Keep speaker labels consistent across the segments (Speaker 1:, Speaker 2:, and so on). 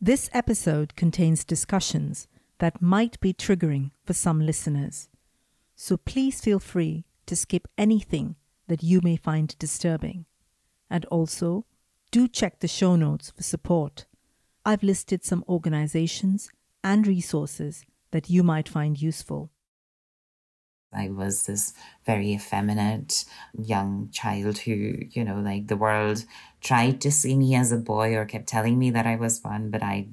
Speaker 1: This episode contains discussions that might be triggering for some listeners, so please feel free to skip anything that you may find disturbing. And also, do check the show notes for support. I've listed some organizations and resources that you might find useful.
Speaker 2: I was this very effeminate young child who, you know, like the world tried to see me as a boy or kept telling me that I was one, but I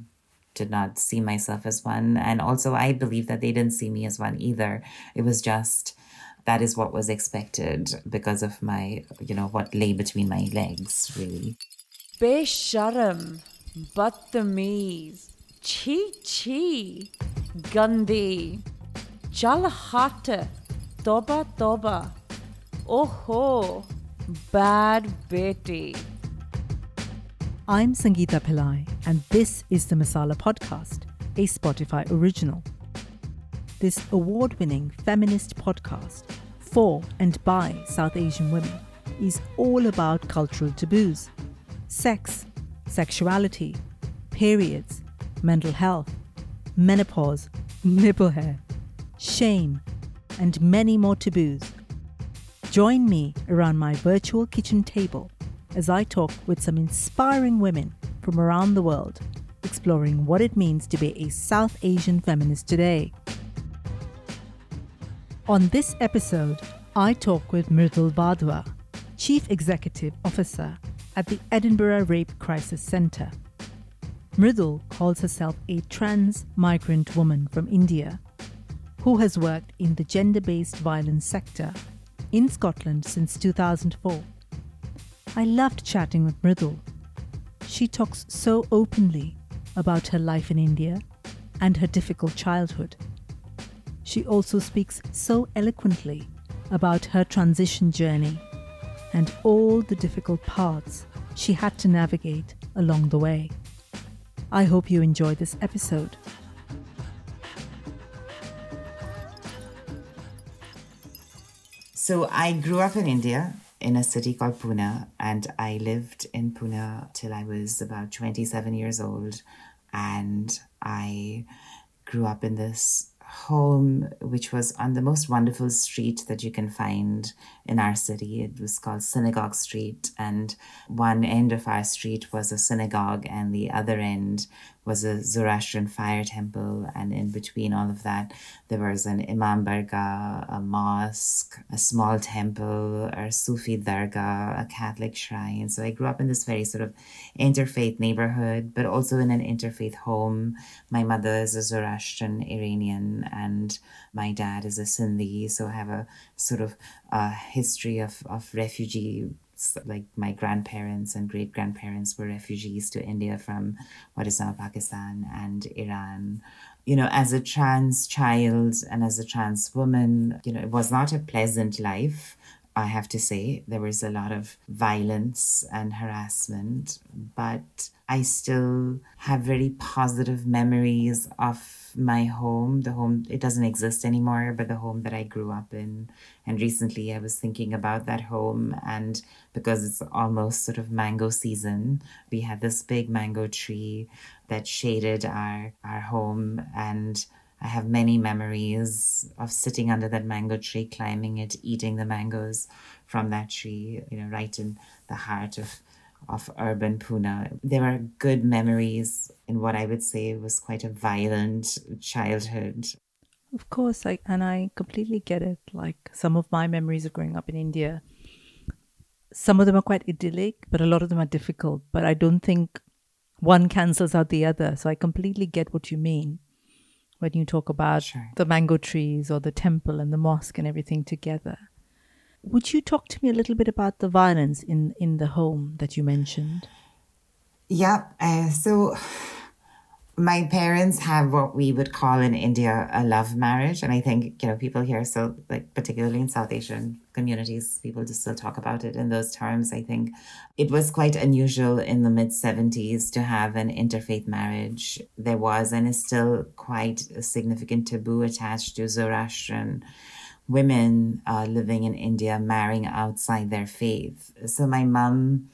Speaker 2: did not see myself as one. And also, I believe that they didn't see me as one either. It was just that is what was expected because of my, you know, what lay between my legs, really.
Speaker 3: Besharam, Batamiz, Chi Chi, Gandhi, Jalhata. Toba Toba. Oho, bad Betty.
Speaker 1: I'm Sangeeta Pillai, and this is the Masala Podcast, a Spotify original. This award winning feminist podcast for and by South Asian women is all about cultural taboos, sex, sexuality, periods, mental health, menopause, nipple hair, shame, and many more taboos. Join me around my virtual kitchen table as I talk with some inspiring women from around the world, exploring what it means to be a South Asian feminist today. On this episode, I talk with Mridul Wadhwa, Chief Executive Officer at the Edinburgh Rape Crisis Centre. Mridul calls herself a trans migrant woman from India who has worked in the gender based violence sector in Scotland since 2004. I loved chatting with Mridul. She talks so openly about her life in India and her difficult childhood. She also speaks so eloquently about her transition journey and all the difficult paths she had to navigate along the way. I hope you enjoy this episode.
Speaker 2: So I grew up in India in a city called Pune, and I lived in Pune till I was about 27 years old. And I grew up in this home, which was on the most wonderful street that you can find in our city. It was called Synagogue Street. And one end of our street was a synagogue, and the other end was a Zoroastrian fire temple. And in between all of that, there was an Imam Bargah, a mosque, a small temple, a Sufi dargah, a Catholic shrine. So I grew up in this very sort of interfaith neighborhood, but also in an interfaith home. My mother is a Zoroastrian Iranian, and my dad is a Sindhi. So I have a sort of uh, history of, of refugee like my grandparents and great grandparents were refugees to India from what is now Pakistan and Iran. You know, as a trans child and as a trans woman, you know, it was not a pleasant life. I have to say, there was a lot of violence and harassment, but I still have very positive memories of my home, the home, it doesn't exist anymore, but the home that I grew up in. And recently I was thinking about that home, and because it's almost sort of mango season, we had this big mango tree that shaded our, our home. And I have many memories of sitting under that mango tree, climbing it, eating the mangoes from that tree, you know, right in the heart of of urban Pune. There are good memories in what I would say was quite a violent childhood.
Speaker 1: Of course, like, and I completely get it. Like some of my memories of growing up in India, some of them are quite idyllic, but a lot of them are difficult. But I don't think one cancels out the other. So I completely get what you mean when you talk about sure. the mango trees or the temple and the mosque and everything together. Would you talk to me a little bit about the violence in, in the home that you mentioned?
Speaker 2: Yeah. Uh, so my parents have what we would call in India a love marriage. And I think, you know, people here still, like, particularly in South Asian communities, people just still talk about it in those terms. I think it was quite unusual in the mid 70s to have an interfaith marriage. There was and is still quite a significant taboo attached to Zoroastrian women uh, living in India marrying outside their faith. So my mom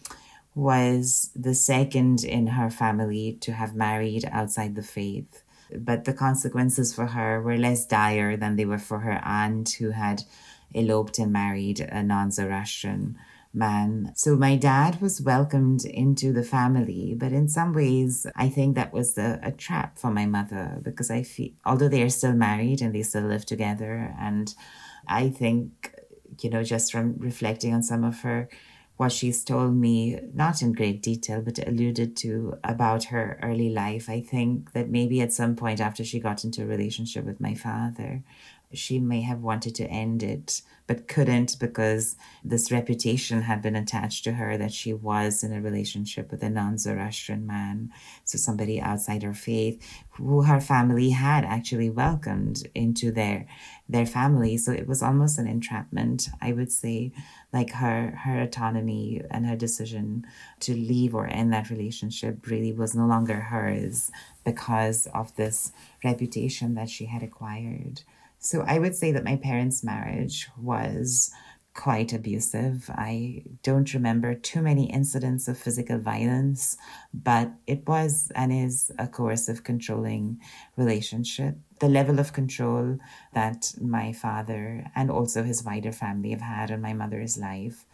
Speaker 2: was the second in her family to have married outside the faith. But the consequences for her were less dire than they were for her aunt, who had eloped and married a non Zoroastrian man. So my dad was welcomed into the family, but in some ways, I think that was a, a trap for my mother because I feel, although they are still married and they still live together, and I think, you know, just from reflecting on some of her what she's told me, not in great detail, but alluded to about her early life. I think that maybe at some point after she got into a relationship with my father, she may have wanted to end it, but couldn't because this reputation had been attached to her that she was in a relationship with a non Zoroastrian man, so somebody outside her faith, who her family had actually welcomed into their their family. So it was almost an entrapment, I would say, like her her autonomy and her decision to leave or end that relationship really was no longer hers because of this reputation that she had acquired. So I would say that my parents' marriage was quite abusive. I don't remember too many incidents of physical violence, but it was and is a coercive, controlling relationship. The level of control that my father and also his wider family have had on my mother's life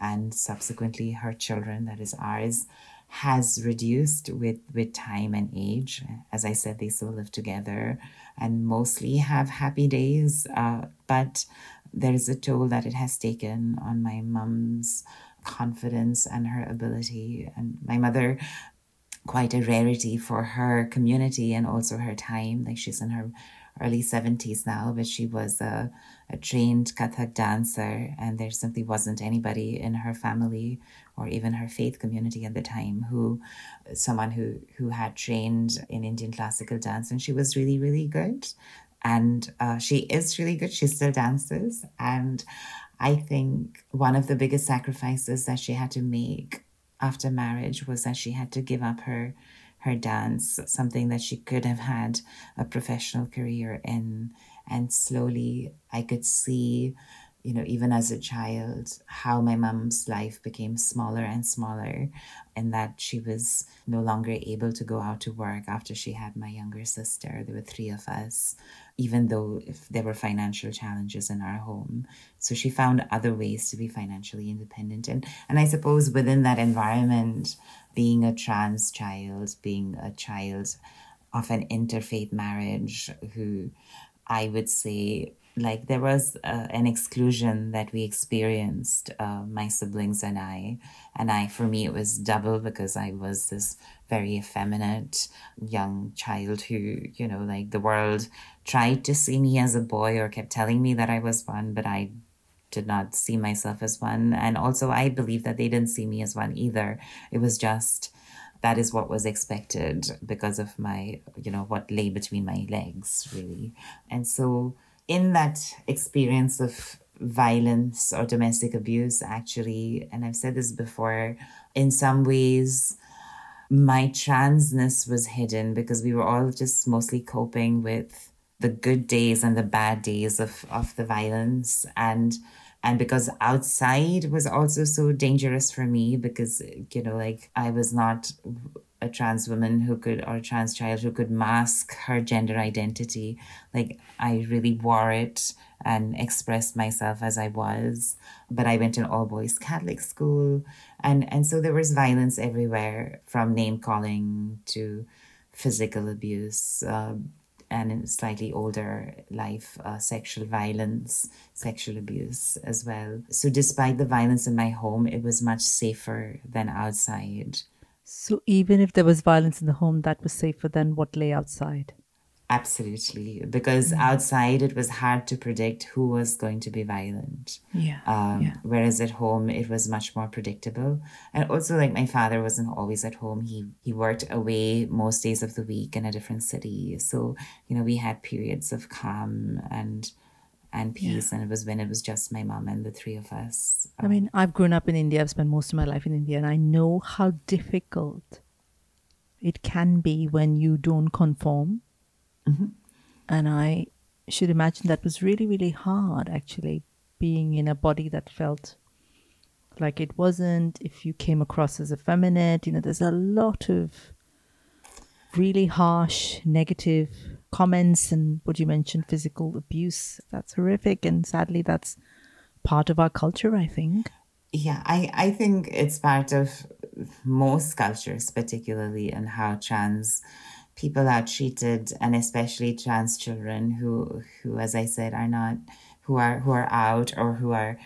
Speaker 2: and subsequently her children, that is ours, has reduced with, with time and age. As I said, they still live together and mostly have happy days. Uh, but there is a toll that it has taken on my mum's confidence and her ability. And my mother, quite a rarity for her community and also her time. Like she's in her early 70s now, but she was a, a trained Kathak dancer, and there simply wasn't anybody in her family or even her faith community at the time who someone who who had trained in Indian classical dance and she was really really good. And uh, she is really good. She still dances. And I think one of the biggest sacrifices that she had to make after marriage was that she had to give up her her dance something that she could have had a professional career in. And slowly I could see you know, even as a child, how my mom's life became smaller and smaller, and that she was no longer able to go out to work after she had my younger sister. There were three of us, even though if there were financial challenges in our home. So she found other ways to be financially independent. And, and I suppose within that environment, being a trans child, being a child of an interfaith marriage, who I would say like there was uh, an exclusion that we experienced uh, my siblings and i. And i for me it was double because i was this very effeminate young child who you know like the world tried to see me as a boy or kept telling me that i was one but i did not see myself as one. And also i believe that they didn't see me as one either. It was just that is what was expected because of my you know what lay between my legs really. And so in that experience of violence or domestic abuse, actually, and I've said this before, in some ways, my transness was hidden because we were all just mostly coping with the good days and the bad days of, of the violence. And and because outside was also so dangerous for me because you know like i was not a trans woman who could or a trans child who could mask her gender identity. Like i really wore it and expressed myself as i was. But i went to an all boys catholic school. And and so there was violence everywhere from name calling to physical abuse uh, and in slightly older life, uh, sexual violence, sexual abuse as well. So, despite the violence in my home, it was much safer than outside.
Speaker 1: So even if there was violence in the home, that was safer than what lay outside.
Speaker 2: Absolutely, because mm. outside it was hard to predict who was going to be violent.
Speaker 1: Yeah,
Speaker 2: um,
Speaker 1: yeah.
Speaker 2: Whereas at home it was much more predictable, and also like my father wasn't always at home. He he worked away most days of the week in a different city, so you know we had periods of calm and and peace. Yeah. And it was when it was just my mom and the three of us.
Speaker 1: I mean, I've grown up in India. I've spent most of my life in India, and I know how difficult it can be when you don't conform. Mm-hmm. And I should imagine that was really, really hard, actually, being in a body that felt like it wasn't, if you came across as effeminate, you know, there's a lot of really harsh, negative comments and what you mentioned, physical abuse. That's horrific. And sadly, that's part of our culture, I think.
Speaker 2: Yeah, I, I think it's part of most cultures, particularly in how trans people are treated and especially trans children who who as I said are not who are who are out or who are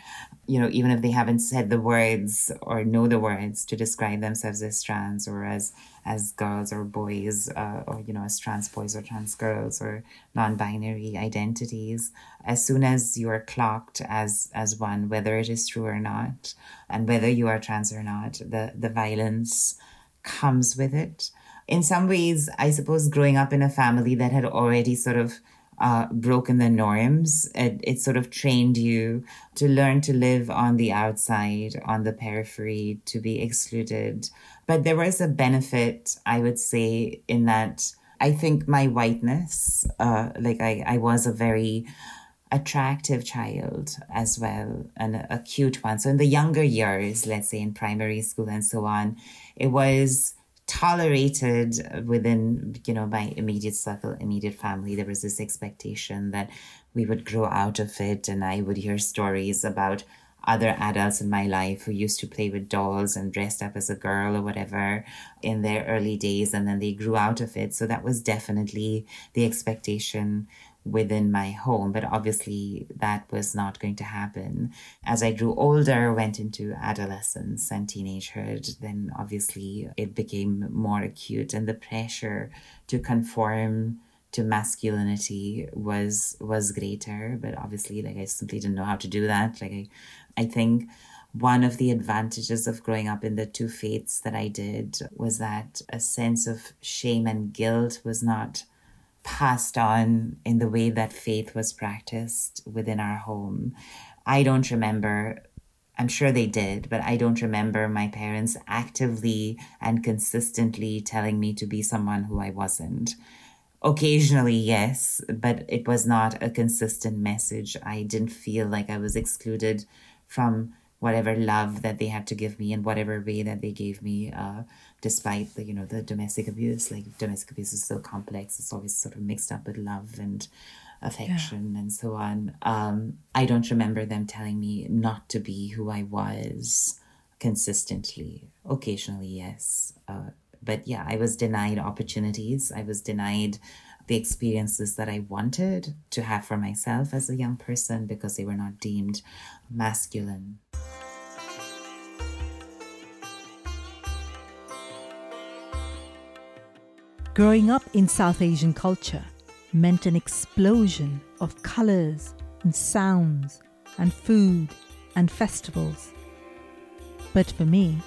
Speaker 2: you know even if they haven't said the words or know the words to describe themselves as trans or as as girls or boys uh, or you know as trans boys or trans girls or non-binary identities as soon as you are clocked as as one whether it is true or not and whether you are trans or not the the violence comes with it in some ways i suppose growing up in a family that had already sort of uh, broken the norms. It, it sort of trained you to learn to live on the outside, on the periphery, to be excluded. But there was a benefit, I would say, in that I think my whiteness, uh, like I, I was a very attractive child as well and a, a cute one. So in the younger years, let's say in primary school and so on, it was tolerated within you know my immediate circle immediate family. There was this expectation that we would grow out of it and i would hear stories about other adults in my life who used to play with dolls and dressed up as a girl or whatever in their early days and then they grew out of it. So that was definitely the expectation within my home. But obviously, that was not going to happen. As I grew older, went into adolescence and teenagehood, then obviously it became more acute, and the pressure to conform to masculinity was was greater but obviously like i simply didn't know how to do that like i i think one of the advantages of growing up in the two faiths that i did was that a sense of shame and guilt was not passed on in the way that faith was practiced within our home. I don't remember, I'm sure they did, but I don't remember my parents actively and consistently telling me to be someone who I wasn't. Occasionally, yes, but it was not a consistent message. I didn't feel like I was excluded from whatever love that they had to give me in whatever way that they gave me. Uh, despite the you know the domestic abuse. Like domestic abuse is so complex. It's always sort of mixed up with love and affection yeah. and so on. Um i don't remember them telling me not to be who i was consistently. Occasionally yes. Uh, but yeah i was denied opportunities. I was denied the experiences that i wanted to have for myself as a young person because they were not deemed masculine
Speaker 1: Growing up in South Asian culture meant an explosion of colors and sounds and food and festivals. But for me,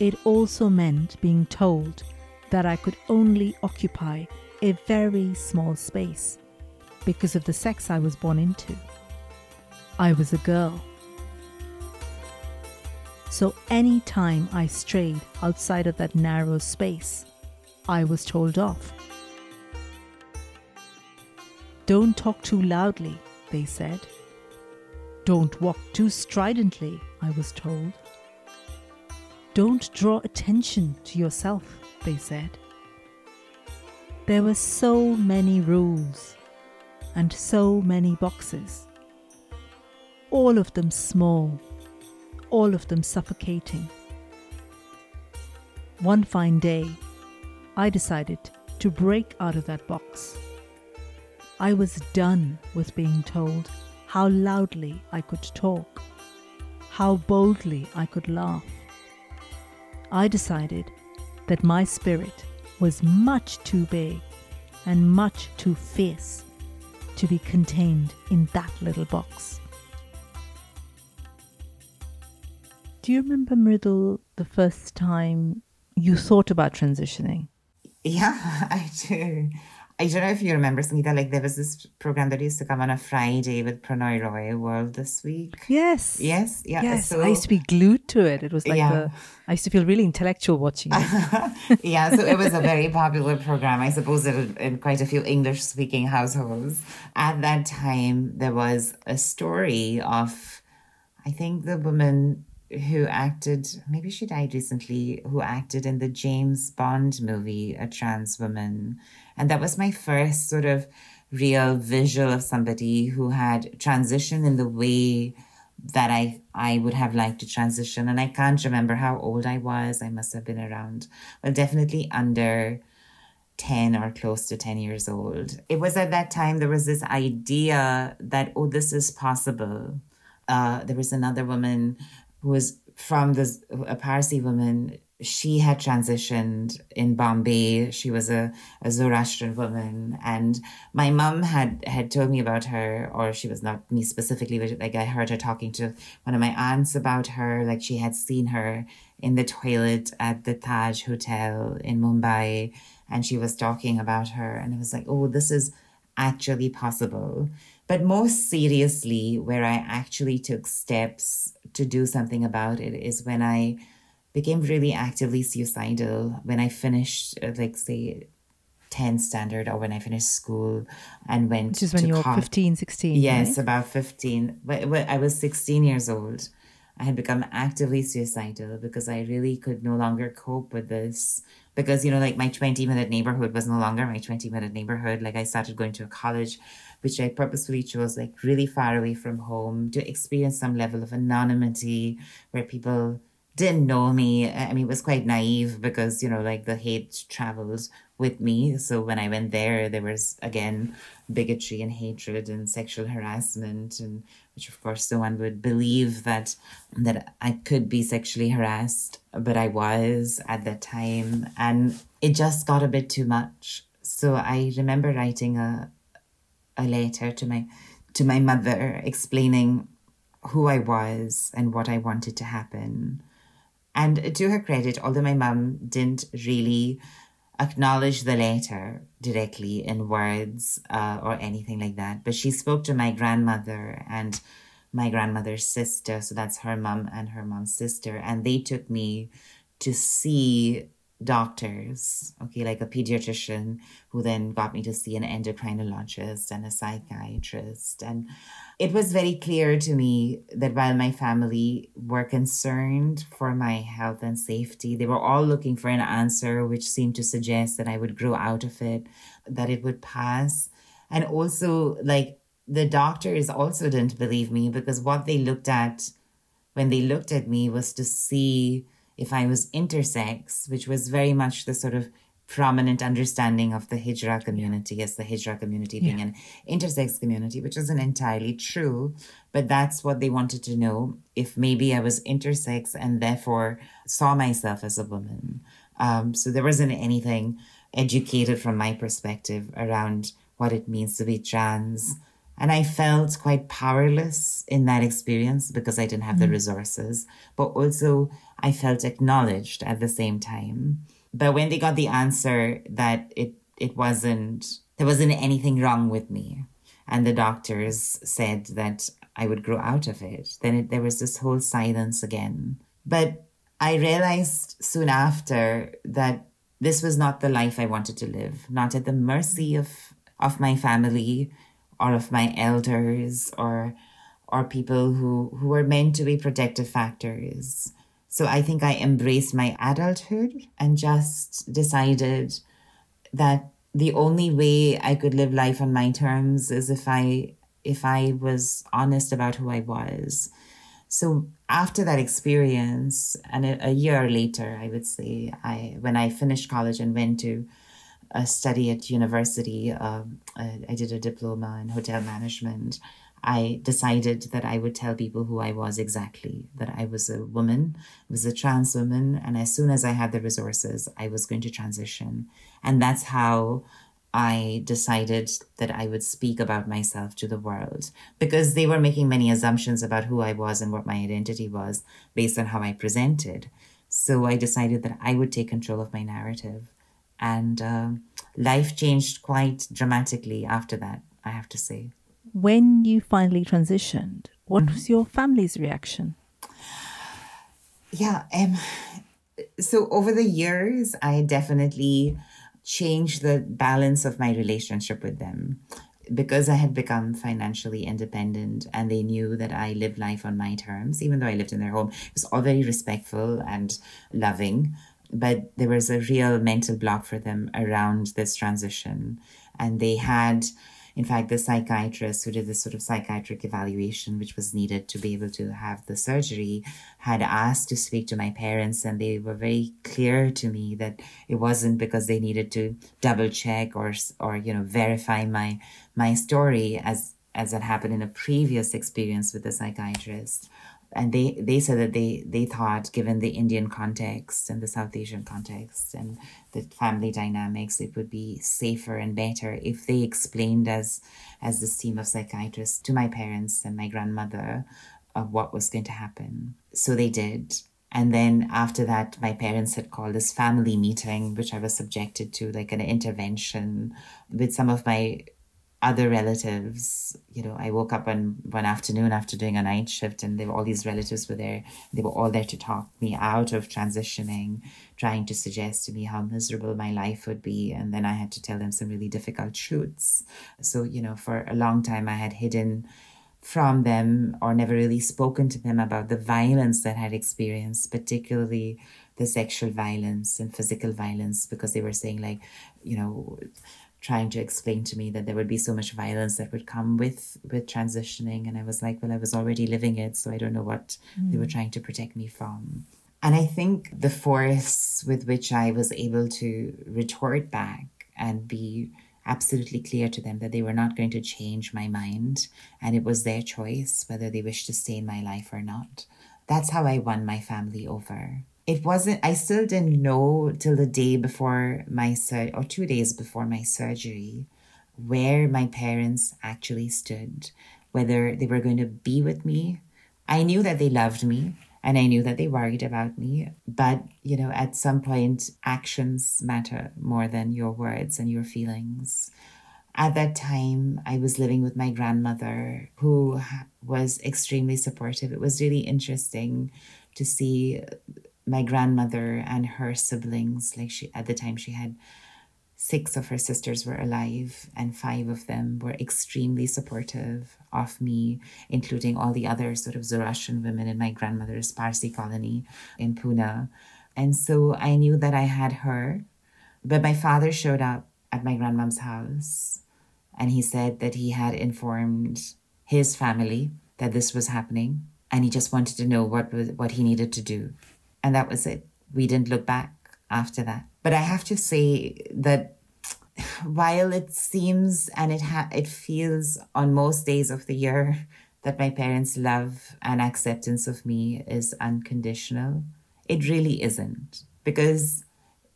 Speaker 1: it also meant being told that I could only occupy a very small space because of the sex I was born into. I was a girl. So any time I strayed outside of that narrow space, I was told off. Don't talk too loudly, they said. Don't walk too stridently, I was told. Don't draw attention to yourself, they said. There were so many rules and so many boxes, all of them small, all of them suffocating. One fine day, I decided to break out of that box. I was done with being told how loudly I could talk, how boldly I could laugh. I decided that my spirit was much too big and much too fierce to be contained in that little box. Do you remember, Mridul, the first time you thought about transitioning?
Speaker 2: Yeah, I do. I don't know if you remember, Sangeeta, like there was this program that used to come on a Friday with Prannoy Roy, World This Week.
Speaker 1: Yes.
Speaker 2: Yes. Yeah.
Speaker 1: Yes. So, I used to be glued to it. It was like yeah. I used to feel really intellectual watching
Speaker 2: it. yeah. So it was a very popular program. I suppose it in quite a few English speaking households. At that time, there was a story of, I think the woman who acted, maybe she died recently, who acted in the James Bond movie, A Trans Woman. And that was my first sort of real visual of somebody who had transitioned in the way that I I would have liked to transition. And I can't remember how old I was. I must have been around, well, definitely under 10 or close to 10 years old. It was at that time there was this idea that, oh, this is possible. Uh, there was another woman who was from this, a Parsi woman she had transitioned in Bombay. She was a, a Zoroastrian woman. And my mom had, had told me about her, or she was not me specifically, but like I heard her talking to one of my aunts about her. Like she had seen her in the toilet at the Taj Hotel in Mumbai. And she was talking about her. And it was like, oh, this is actually possible. But most seriously, where I actually took steps to do something about it is when I became really actively suicidal when I finished, uh, like, say, 10 standard or when I finished school and went
Speaker 1: Which is when you were 15, 16.
Speaker 2: Yes,
Speaker 1: right?
Speaker 2: about 15. But I was 16 years old. I had become actively suicidal because I really could no longer cope with this. Because, you know, like my 20 minute neighborhood was no longer my 20 minute neighborhood. Like I started going to a college, which I purposefully chose like really far away from home to experience some level of anonymity where people didn't know me. I mean, it was quite naive because, you know, like the hate travels with me. So when I went there, there was again bigotry and hatred and sexual harassment, and which of course no one would believe that that I could be sexually harassed, but I was at that time, and it just got a bit too much. So I remember writing a a letter to my to my mother explaining who I was and what I wanted to happen and to her credit, although my mum didn't really acknowledge the letter directly in words uh, or anything like that, but she spoke to my grandmother and my grandmother's sister. So that's her mum and her mom's sister. And they took me to see doctors, okay, like a pediatrician who then got me to see an endocrinologist and a psychiatrist. And it was very clear to me that while my family were concerned for my health and safety, they were all looking for an answer which seemed to suggest that I would grow out of it, that it would pass. And also, like, the doctors also didn't believe me because what they looked at when they looked at me was to see if I was intersex, which was very much the sort of prominent understanding of the Hijra community as the Hijra community being yeah. an intersex community, which isn't entirely true, but that's what they wanted to know if maybe I was intersex and therefore saw myself as a woman. Um, so there wasn't anything educated from my perspective around what it means to be trans. And I felt quite powerless in that experience because I didn't have mm-hmm. the resources, but also I felt acknowledged at the same time. But when they got the answer that it, it wasn't, there wasn't anything wrong with me, and the doctors said that I would grow out of it, then it, there was this whole silence again. But I realized soon after that this was not the life I wanted to live, not at the mercy of, of my family or of my elders or or people who, who were meant to be protective factors. So I think I embraced my adulthood and just decided that the only way I could live life on my terms is if I if I was honest about who I was. So after that experience, and a, a year later, I would say, I when I finished college and went to a study at university, um, I, I did a diploma in hotel management. I decided that I would tell people who I was exactly, that I was a woman, was a trans woman, and as soon as I had the resources, I was going to transition. And that's how I decided that I would speak about myself to the world because they were making many assumptions about who I was and what my identity was based on how I presented. So I decided that I would take control of my narrative. And uh, life changed quite dramatically after that, I have to say
Speaker 1: when you finally transitioned, what was your family's reaction?
Speaker 2: Yeah, um, so over the years, I definitely changed the balance of my relationship with them. because I had become financially independent and they knew that I lived life on my terms, even though I lived in their home, it was all very respectful and loving. But there was a real mental block for them around this transition. And they had in fact, the psychiatrist who did this sort of psychiatric evaluation, which was needed to be able to have the surgery, had asked to speak to my parents, and they were very clear to me that it wasn't because they needed to double check or or you know verify my my story as as had happened in a previous experience with the psychiatrist and they they said that they they thought given the indian context and the south asian context and the family dynamics it would be safer and better if they explained as as this team of psychiatrists to my parents and my grandmother of what was going to happen. So they did. And then after that my parents had called this family meeting which i was subjected to like an intervention with some of my other relatives. You know, I woke up on one afternoon after doing a night shift, and were all these relatives were there. They were all there to talk me out of transitioning, trying to suggest to me how miserable my life would be, and then I had to tell them some really difficult truths. So you know, for a long time, I had hidden from them or never really spoken to them about the violence that I had experienced, particularly the sexual violence and physical violence, because they were saying like, you know trying to explain to me that there would be so much violence that would come with with transitioning and i was like well i was already living it so i don't know what mm. they were mm. trying to protect me from and i think the force with which i was able to retort back and be absolutely clear to them that they were not going to change my mind and it was their choice whether they wished to stay in my life or not that's how i won my family over it wasn't i still didn't know till the day before my sur- or two days before my surgery where my parents actually stood whether they were going to be with me. I knew that they loved me and i knew that they worried about me but you know at some point actions matter more than your words and your feelings. At that time i was living with my grandmother who was extremely supportive. It was really interesting to see my grandmother and her siblings like she at the time she had six of her sisters were alive and five of them were extremely supportive of me including all the other sort of zoroastrian women in my grandmother's parsi colony in pune. And so i knew that i had her but my father showed up at my grandmom's house and he said that he had informed his family that this was happening and he just wanted to know what was what he needed to do and that was it. We didn't look back after that. But I have to say that while it seems and it ha- it feels on most days of the year that my parents' love and acceptance of me is unconditional, it really isn't because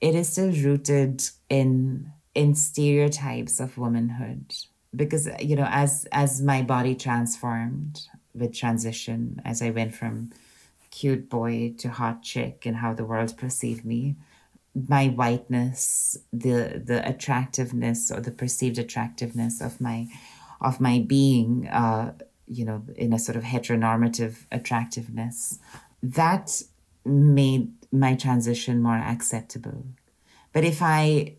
Speaker 2: it is still rooted in in stereotypes of womanhood because you know as as my body transformed with transition as i went from cute boy to hot chick and how the world perceived me. My whiteness the the attractiveness or the perceived attractiveness of my of my being uh you know in a sort of heteronormative attractiveness that made my transition more acceptable. But if i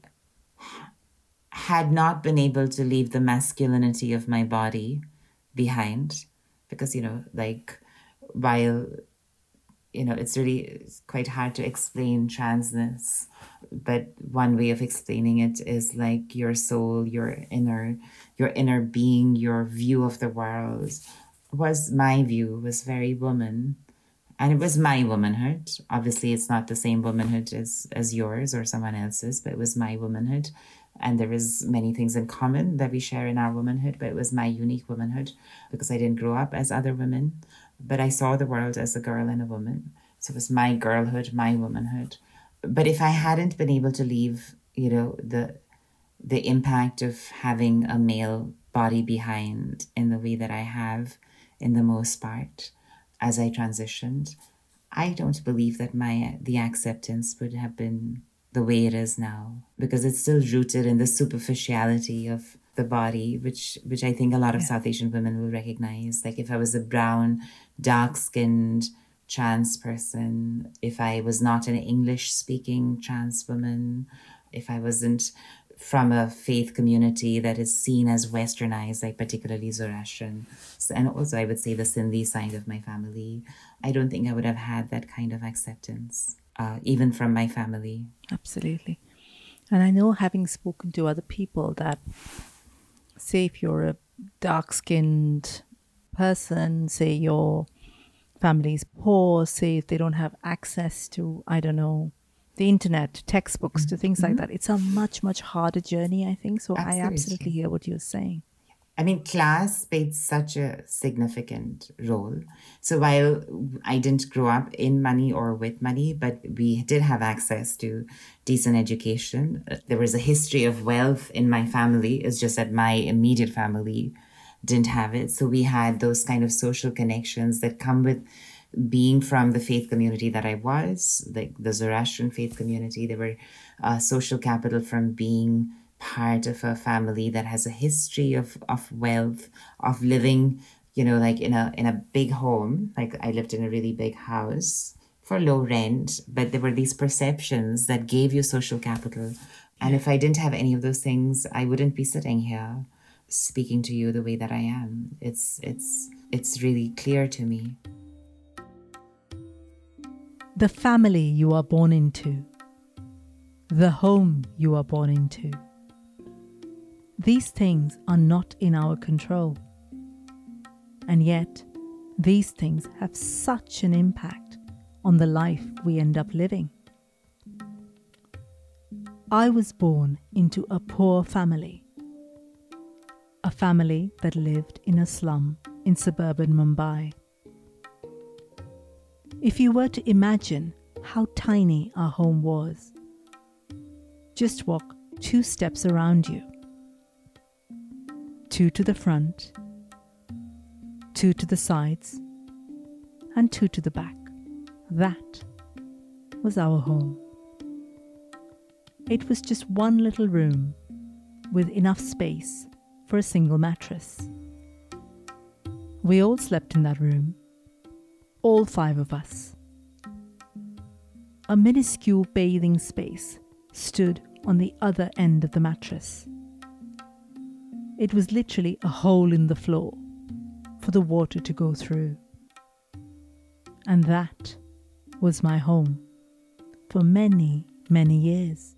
Speaker 2: had not been able to leave the masculinity of my body behind because you know like while you know, it's really quite hard to explain transness, but one way of explaining it is like your soul, your inner, your inner being, your view of the world was my view was very woman, and it was my womanhood. Obviously, it's not the same womanhood as as yours or someone else's, but it was my womanhood, and there is many things in common that we share in our womanhood. But it was my unique womanhood because I didn't grow up as other women but I saw the world as a girl and a woman. So it was my girlhood, my womanhood. But if I hadn't been able to leave, you know, the the impact of having a male body behind in the way that I have in the most part as I transitioned, I don't believe that my the acceptance would have been the way it is now because it's still rooted in the superficiality of the body, which which I think a lot of yeah. South Asian women will recognize. Like if I was a brown, dark skinned trans person, if I was not an English speaking trans woman, if I wasn't from a faith community that is seen as westernized, like particularly Zoroastrian. And also, I would say the Sindhi side of my family. I don't think I would have had that kind of acceptance, uh, even from my family.
Speaker 1: Absolutely. And I know having spoken to other people that, say, if you're a dark skinned person, say your family is poor, say if they don't have access to, I don't know, the internet, textbooks, mm-hmm. to things like mm-hmm. that, it's a much, much harder journey, I think. So absolutely. I absolutely hear what you're saying.
Speaker 2: I mean, class played such a significant role. So while I didn't grow up in money or with money, but we did have access to decent education, there was a history of wealth in my family. It's just that my immediate family didn't have it. So we had those kind of social connections that come with being from the faith community that I was, like the Zoroastrian faith community. There were uh, social capital from being part of a family that has a history of, of wealth, of living, you know, like in a in a big home. Like I lived in a really big house for low rent, but there were these perceptions that gave you social capital. And if I didn't have any of those things, I wouldn't be sitting here speaking to you the way that I am. It's it's it's really clear to me.
Speaker 1: The family you are born into. The home you are born into these things are not in our control. And yet, these things have such an impact on the life we end up living. I was born into a poor family, a family that lived in a slum in suburban Mumbai. If you were to imagine how tiny our home was, just walk two steps around you two to the front, two to the sides, and two to the back. That was our home. It was just one little room with enough space for a single mattress. We all slept in that room, all five of us. A minuscule bathing space stood on the other end of the mattress. It was literally a hole in the floor for the water to go through. And that was my home for many, many years.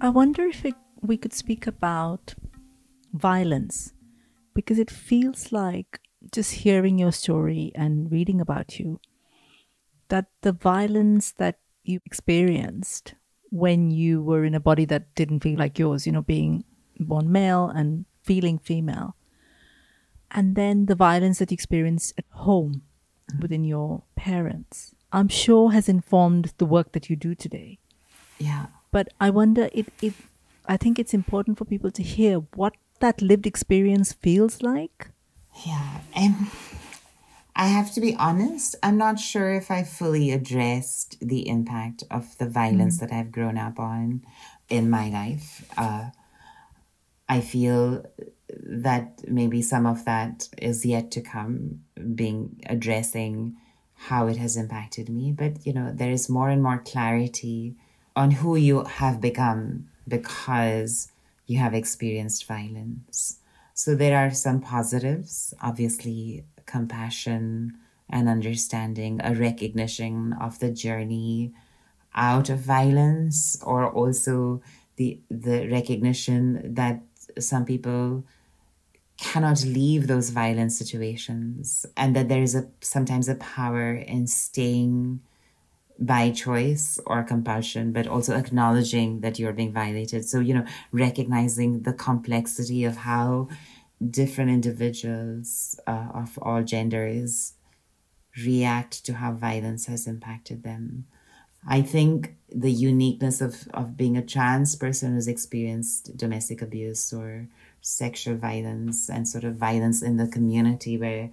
Speaker 1: I wonder if it, we could speak about violence because it feels like just hearing your story and reading about you that the violence that you experienced when you were in a body that didn't feel like yours, you know, being born male and feeling female. And then the violence that you experienced at home within your parents, I'm sure has informed the work that you do today.
Speaker 2: Yeah.
Speaker 1: But I wonder it, it I think it's important for people to hear what that lived experience feels like.
Speaker 2: Yeah. Um, I have to be honest, I'm not sure if I fully addressed the impact of the violence mm. that I've grown up on in my life. Uh, I feel that maybe some of that is yet to come, being addressing how it has impacted me. But, you know, there is more and more clarity on who you have become because you have experienced violence. So there are some positives. Obviously, compassion and understanding, a recognition of the journey out of violence, or also the the recognition that some people cannot leave those violent situations and that there is a sometimes a power in staying by choice or compulsion but also acknowledging that you're being violated. So you know recognizing the complexity of how different individuals uh, of all genders react to how violence has impacted them. I think the uniqueness of, of being a trans person who's experienced domestic abuse or sexual violence and sort of violence in the community where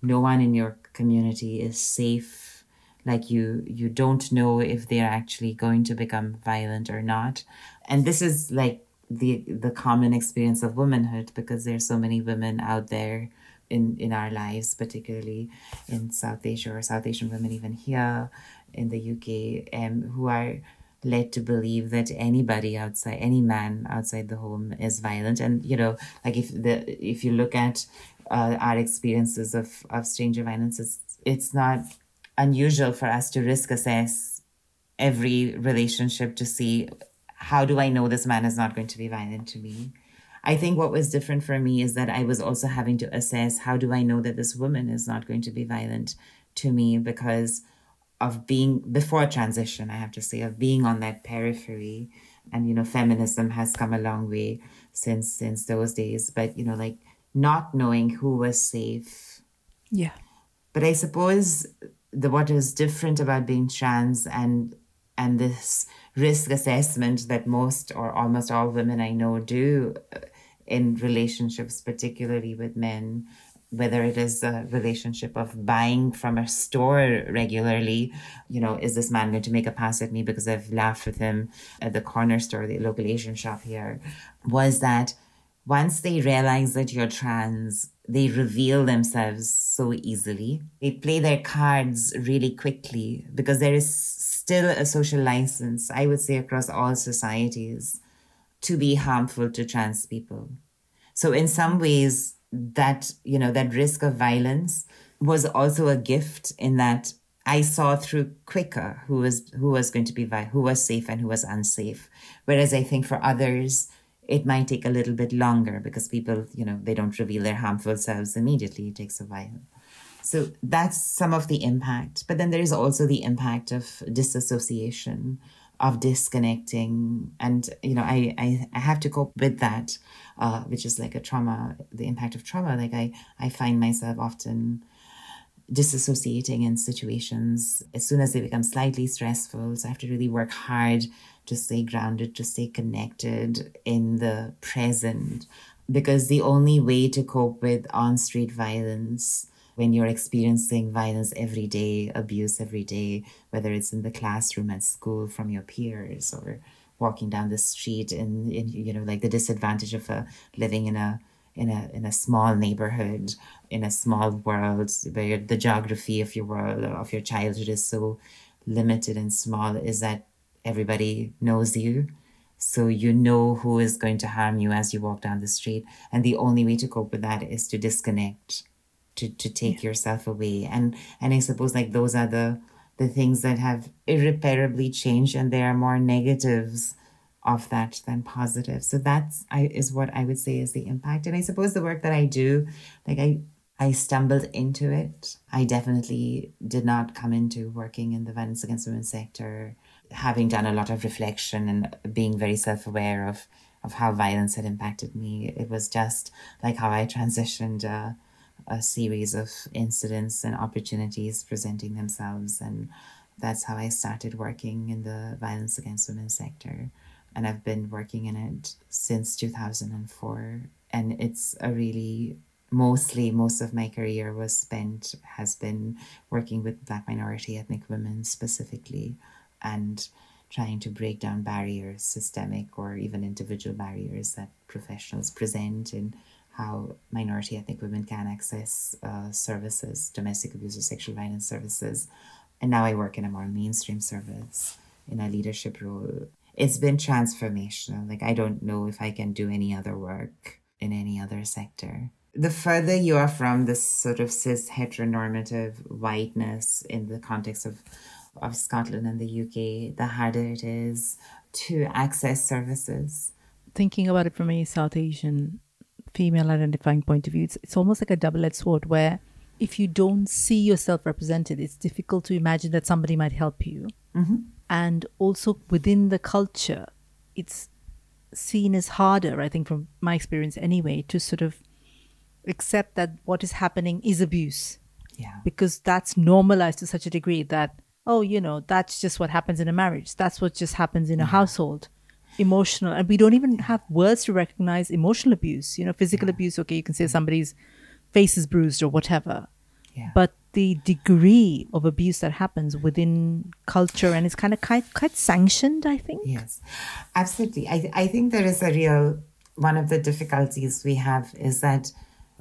Speaker 2: no one in your community is safe like you you don't know if they're actually going to become violent or not and this is like the the common experience of womanhood because there's so many women out there in in our lives particularly in south asia or south asian women even here in the UK um, who are led to believe that anybody outside any man outside the home is violent. And you know like if the if you look at uh, our experiences of of stranger violence it's it's not unusual for us to risk assess every relationship to see how do i know this man is not going to be violent to me i think what was different for me is that i was also having to assess how do i know that this woman is not going to be violent to me because of being before transition, I have to say, of being on that periphery. And you know, feminism has come a long way since since those days. But you know, like not knowing who was safe.
Speaker 1: Yeah.
Speaker 2: But I suppose the what is different about being trans and and this risk assessment that most or almost all women I know do uh, in relationships, particularly with men, whether it is a relationship of buying from a store regularly, you know, is this man going to make a pass at me because I've laughed with him at the corner store, the local Asian shop here, was that once they realize that you're trans, they reveal themselves so easily. They play their cards really quickly because there is still a social license, I would say, across all societies to be harmful to trans people. So, in some ways, that you know that risk of violence was also a gift in that I saw through quicker who was who was going to be who was safe and who was unsafe. Whereas I think for others it might take a little bit longer because people you know they don't reveal their harmful selves immediately. It takes a while. So that's some of the impact. But then there is also the impact of disassociation, of disconnecting, and you know I I, I have to cope with that uh, which is like a trauma, the impact of trauma. Like I, I find myself often disassociating in situations as soon as they become slightly stressful. So I have to really work hard to stay grounded, to stay connected in the present. Because the only way to cope with on street violence when you're experiencing violence every day, abuse every day, whether it's in the classroom at school from your peers or walking down the street in you know like the disadvantage of uh, living in a in a in a small neighborhood in a small world where the geography of your world of your childhood is so limited and small is that everybody knows you. So you know who is going to harm you as you walk down the street. And the only way to cope with that is to disconnect to to take yeah. yourself away. And and i suppose like those are the the things that have irreparably changed and there are more negatives of that than positive so that's I, is what i would say is the impact. And i suppose the work that i do like i i stumbled into it. I definitely did not come into working in the violence against women sector having done a lot of reflection and being very self-aware of of how violence had impacted me. It was just like how i transitioned uh, a series of incidents and opportunities presenting themselves. And that's how I started working in the violence against women sector. And I've been working in it since 2004. And it's a really mostly most of my career was spent has been working with black minority ethnic women specifically and trying to break down barriers systemic or even individual barriers that professionals present in how minority ethnic women can access uh, services, domestic abuse or sexual violence services. And now I work in a more mainstream service in a leadership role. It's been transformational. Like, I don't know if I can do any other work in any other sector. The further you are from this sort of cis heteronormative whiteness in the context of, of Scotland and the UK, the harder it is to access services.
Speaker 1: Thinking about it from a South Asian female identifying point of view, it's, it's almost like a double edged sword where if you don't see yourself represented, it's difficult to imagine that somebody might help you.
Speaker 2: Mm-hmm.
Speaker 1: And also within the culture, it's seen as harder, I think, from my experience anyway, to sort of accept that what is happening is abuse.
Speaker 2: Yeah.
Speaker 1: Because that's normalized to such a degree that, oh, you know, that's just what happens in a marriage. That's what just happens in a household emotional and we don't even have words to recognize emotional abuse you know physical yeah. abuse. Okay you can say somebody's face is bruised or whatever.
Speaker 2: Yeah.
Speaker 1: but the degree of abuse that happens within culture and it's kind of quite, quite sanctioned i think.
Speaker 2: Yes. Absolutely. I, I think there is a real one of the difficulties we have is that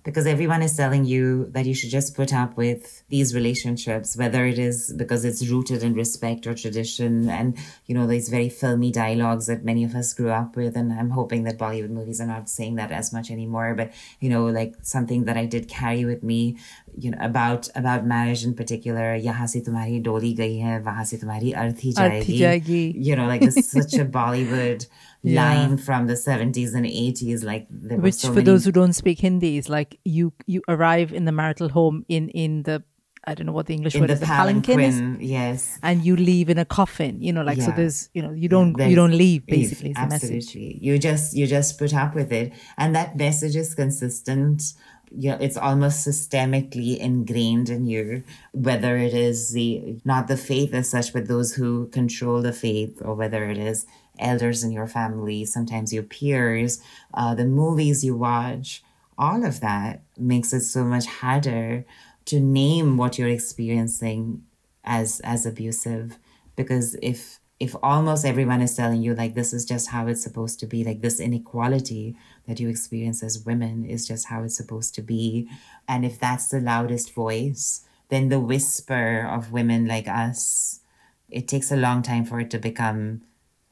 Speaker 2: because everyone is telling you that you should just put up with these relationships, whether it is because it's rooted in respect or tradition, and you know these very filmy dialogues that many of us grew up with. And I'm hoping that Bollywood movies are not saying that as much anymore. But you know, like something that I did carry with me, you know, about about marriage in particular. Yahan se tumhari doli gayi hai, wahan se tumhari arthi jayegi.
Speaker 1: jayegi.
Speaker 2: You know, like it's such a Bollywood
Speaker 1: Yeah.
Speaker 2: line from the 70s and 80s. Like
Speaker 1: Which,
Speaker 2: so
Speaker 1: for
Speaker 2: many
Speaker 1: those who don't speak Hindi, is like you you arrive in the marital home in in the I don't know what the English
Speaker 2: in
Speaker 1: word
Speaker 2: the
Speaker 1: is. The palanquin is,
Speaker 2: yes.
Speaker 1: and you leave in a coffin. You know, like so.
Speaker 2: Yeah.
Speaker 1: There's you know you don't
Speaker 2: There's-
Speaker 1: you don't leave basically. Is the message.
Speaker 2: absolutely. You just you just put up with it, and that message is consistent. Yeah, it's almost systemically ingrained in you, whether it is the not the faith as such, but those who control the faith, or whether it is elders in your family, sometimes your peers, uh, the movies you watch, all of that makes it so much harder to name what you're experiencing as as abusive. Because if if almost everyone is telling you like this is just how it's supposed to be like this inequality that you experience as women is just how it's supposed to be. And if that's the loudest voice then the whisper of women like us it takes a long time for it to become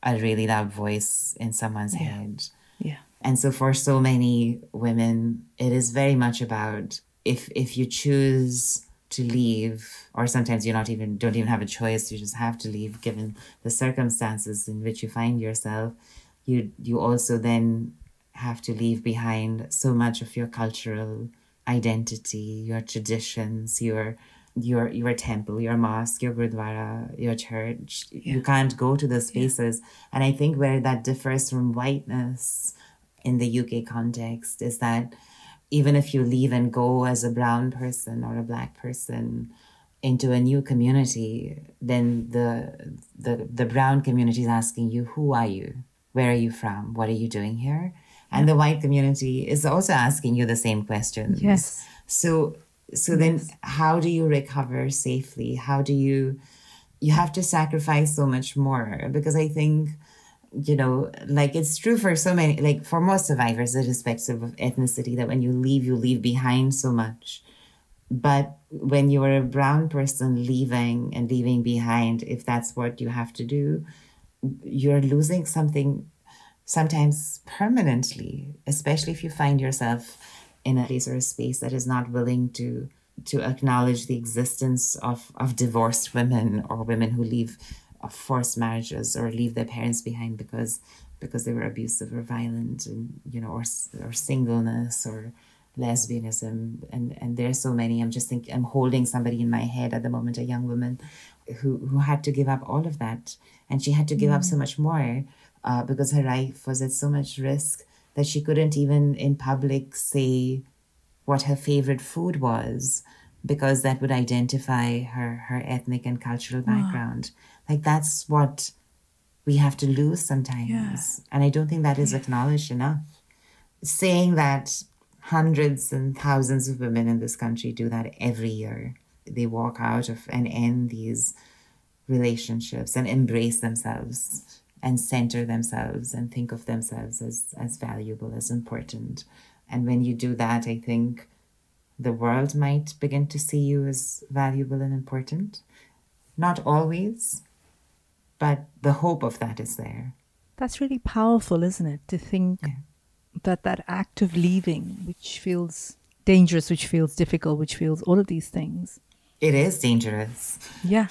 Speaker 2: a really loud voice in someone's head.
Speaker 1: Yeah.
Speaker 2: and so for so many women, it is very much about if if you choose to leave, or sometimes you're not even don't even have a choice, you just have to leave given the circumstances in which you find yourself, you you also then have to leave behind so much of your cultural identity, your traditions, your your your temple, your mosque, your gurdwara, your church. You can't go to those spaces. And I think where that differs from whiteness in the UK context is that even if you leave and go as a brown person or a black person into a new community, then the the the brown community is asking you, who are you? Where are you from? What are you doing here? And the white community is also asking you the same questions.
Speaker 1: Yes.
Speaker 2: So so then how do you recover safely? How do you you have to sacrifice so much more because I think you know, like it's true for so many, like for most survivors, irrespective of ethnicity, that when you leave, you leave behind so much. But when you are a brown person leaving and leaving behind, if that's what you have to do, you're losing something sometimes permanently, especially if you find yourself in a place or a space that is not willing to to acknowledge the existence of, of divorced women or women who leave uh, forced marriages or leave their parents behind because because they were abusive or violent and you know or or singleness or lesbianism. And and there's so many. I'm just thinking i'm holding somebody in my head at the moment a young woman who who had to give up all of that. And she had to give up so mm. much more uh, because her life was at so much risk that she couldn't even in public say what her favorite food was because that would identify her her ethnic and cultural background. Like that's what we have to lose sometimes. And i don't think that is acknowledged enough. Saying that hundreds and thousands of women in this country do that every year. They walk out of and end these relationships and embrace themselves and center themselves and think of themselves as as valuable as important and when you do that i think the world might begin to see you as valuable and important not always but the hope of that is there
Speaker 1: That's really powerful, isn't it? To think
Speaker 2: Yeah.
Speaker 1: that that act of leaving, which feels dangerous, which feels difficult, which feels all of these things.
Speaker 2: it is dangerous
Speaker 1: Yeah,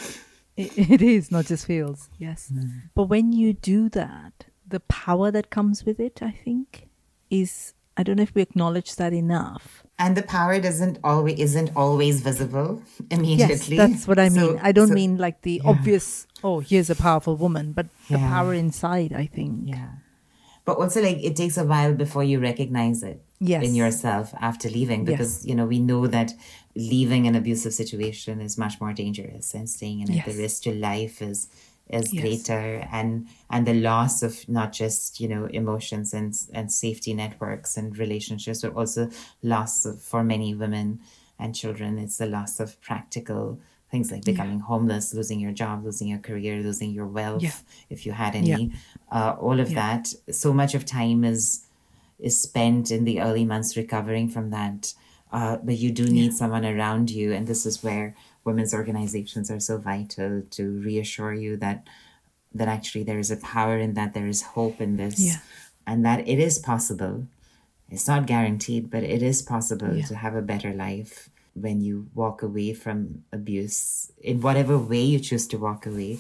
Speaker 1: it, it is, not just feels. Yes. Mm. But when you do that, the power that comes with it, I think, is I don't know if we acknowledge that enough.
Speaker 2: and the power doesn't always isn't always visible immediately.
Speaker 1: Yes, that's what I mean.
Speaker 2: So-
Speaker 1: I don't
Speaker 2: so-
Speaker 1: mean like the obvious, oh, here's a powerful woman, but the power inside, I think.
Speaker 2: Yeah. But also like it takes a while before you recognize it
Speaker 1: Yes.
Speaker 2: in yourself after leaving because you know we know that leaving an abusive situation is much more dangerous and staying in it. The
Speaker 1: Yes.
Speaker 2: risk to life is is
Speaker 1: Yes.
Speaker 2: greater. And and the loss of not just you know emotions and and safety networks and relationships but also loss of, for many women and children it's the loss of practical things like becoming homeless losing your job losing your career losing your wealth
Speaker 1: Yeah.
Speaker 2: if you had any. Uh, all of that. So much of time is is spent in the early months recovering from that uh, but you do need someone around you. And this is where women's organizations are so vital to reassure you that that actually there is a power in that, there is hope in this,
Speaker 1: Yeah.
Speaker 2: and that it is possible. It's not guaranteed, but it is possible
Speaker 1: Yeah.
Speaker 2: to have a better life when you walk away from abuse in whatever way you choose to walk away.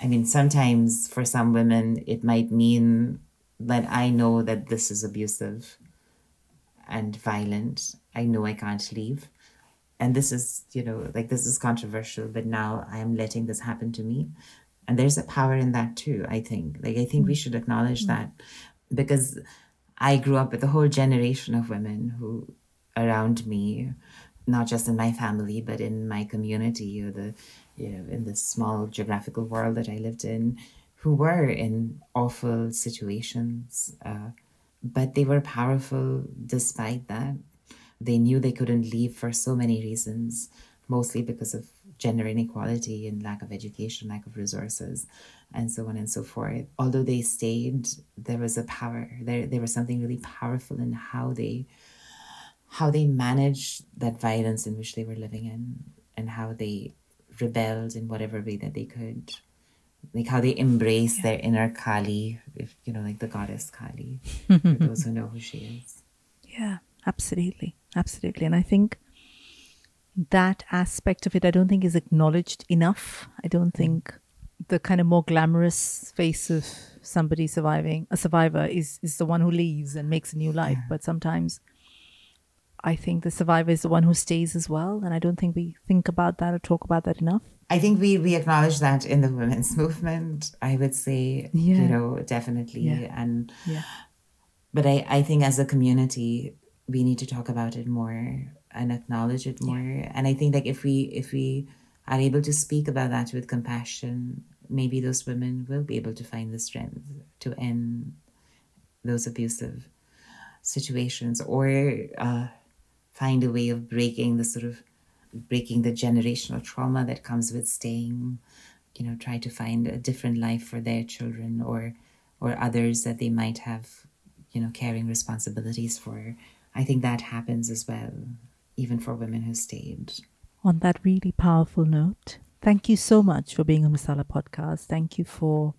Speaker 2: I mean, sometimes for some women, it might mean that I know that this is abusive and violent. I know I can't leave. And this is, you know, like this is controversial, but now I am letting this happen to me. And there's a power in that too, I think. Like, I think we should acknowledge that because I grew up with a whole generation of women who around me, not just in my family, but in my community or the, you know, in the small geographical world that I lived in, who were in awful situations. Uh, but they were powerful despite that. They knew they couldn't leave for so many reasons, mostly because of gender inequality and lack of education, lack of resources, and so on and so forth. Although they stayed, there was a power. There, there was something really powerful in how they, how they managed that violence in which they were living in, and how they rebelled in whatever way that they could like how they embrace their inner Kali, if you know, like the goddess Kali, for those who know who she is.
Speaker 1: Yeah, absolutely. Absolutely. And I think that aspect of it, I don't think is acknowledged enough. I don't think the kind of more glamorous face of somebody surviving, a survivor, is, is the one who leaves and makes a new life. But sometimes I think the survivor is the one who stays as well. And I don't think we think about that or talk about that enough.
Speaker 2: I think we we acknowledge that in the women's movement. I would say,
Speaker 1: Yeah.
Speaker 2: you know, definitely,
Speaker 1: Yeah.
Speaker 2: and
Speaker 1: Yeah.
Speaker 2: but I I think as a community we need to talk about it more and acknowledge it more. And I think like if we if we are able to speak about that with compassion, maybe those women will be able to find the strength to end those abusive situations or uh, find a way of breaking the sort of breaking the generational trauma that comes with staying you know try to find a different life for their children or or others that they might have you know caring responsibilities for i think that happens as well even for women who stayed
Speaker 1: On that really powerful note, thank you so much for being on Masala Podcast. Thank you for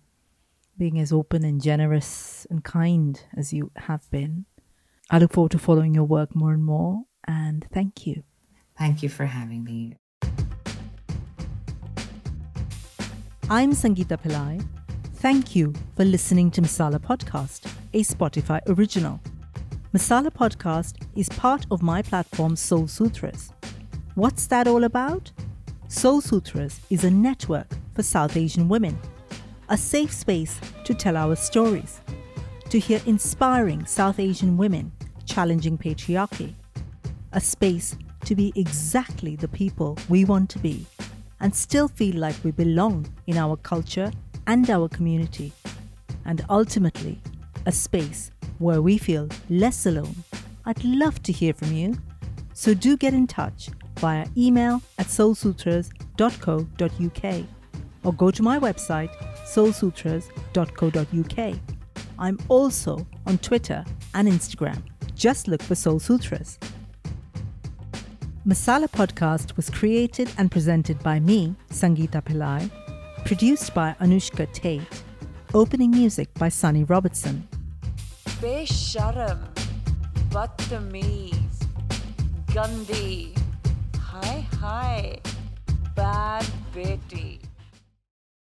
Speaker 1: being as open and generous and kind as you have been. I look forward to following your work more and more. And thank you.
Speaker 2: thank you for having me
Speaker 1: I'm Sangeeta Pillai. Thank you for listening to Masala Podcast, a Spotify original. Masala Podcast is part of my platform Soul Sutras. What's that all about? Soul Sutras is a network for South Asian women, a safe space to tell our stories, to hear inspiring South Asian women challenging patriarchy, a space to be exactly the people we want to be and still feel like we belong in our culture and our community, and ultimately, a space where we feel less alone. I'd love to hear from you, so do get in touch via email at soulsutras.co.uk or go to my website soulsutras.co.uk. I'm also on Twitter and Instagram. Just look for Soul Sutras. Masala Podcast was created and presented by me, Sangeeta Pillai, produced by Anushka Tate, opening music by Sunny Robertson.
Speaker 3: Besharam, Badtameez, Gandhi, Hi Hi, Bad Betty.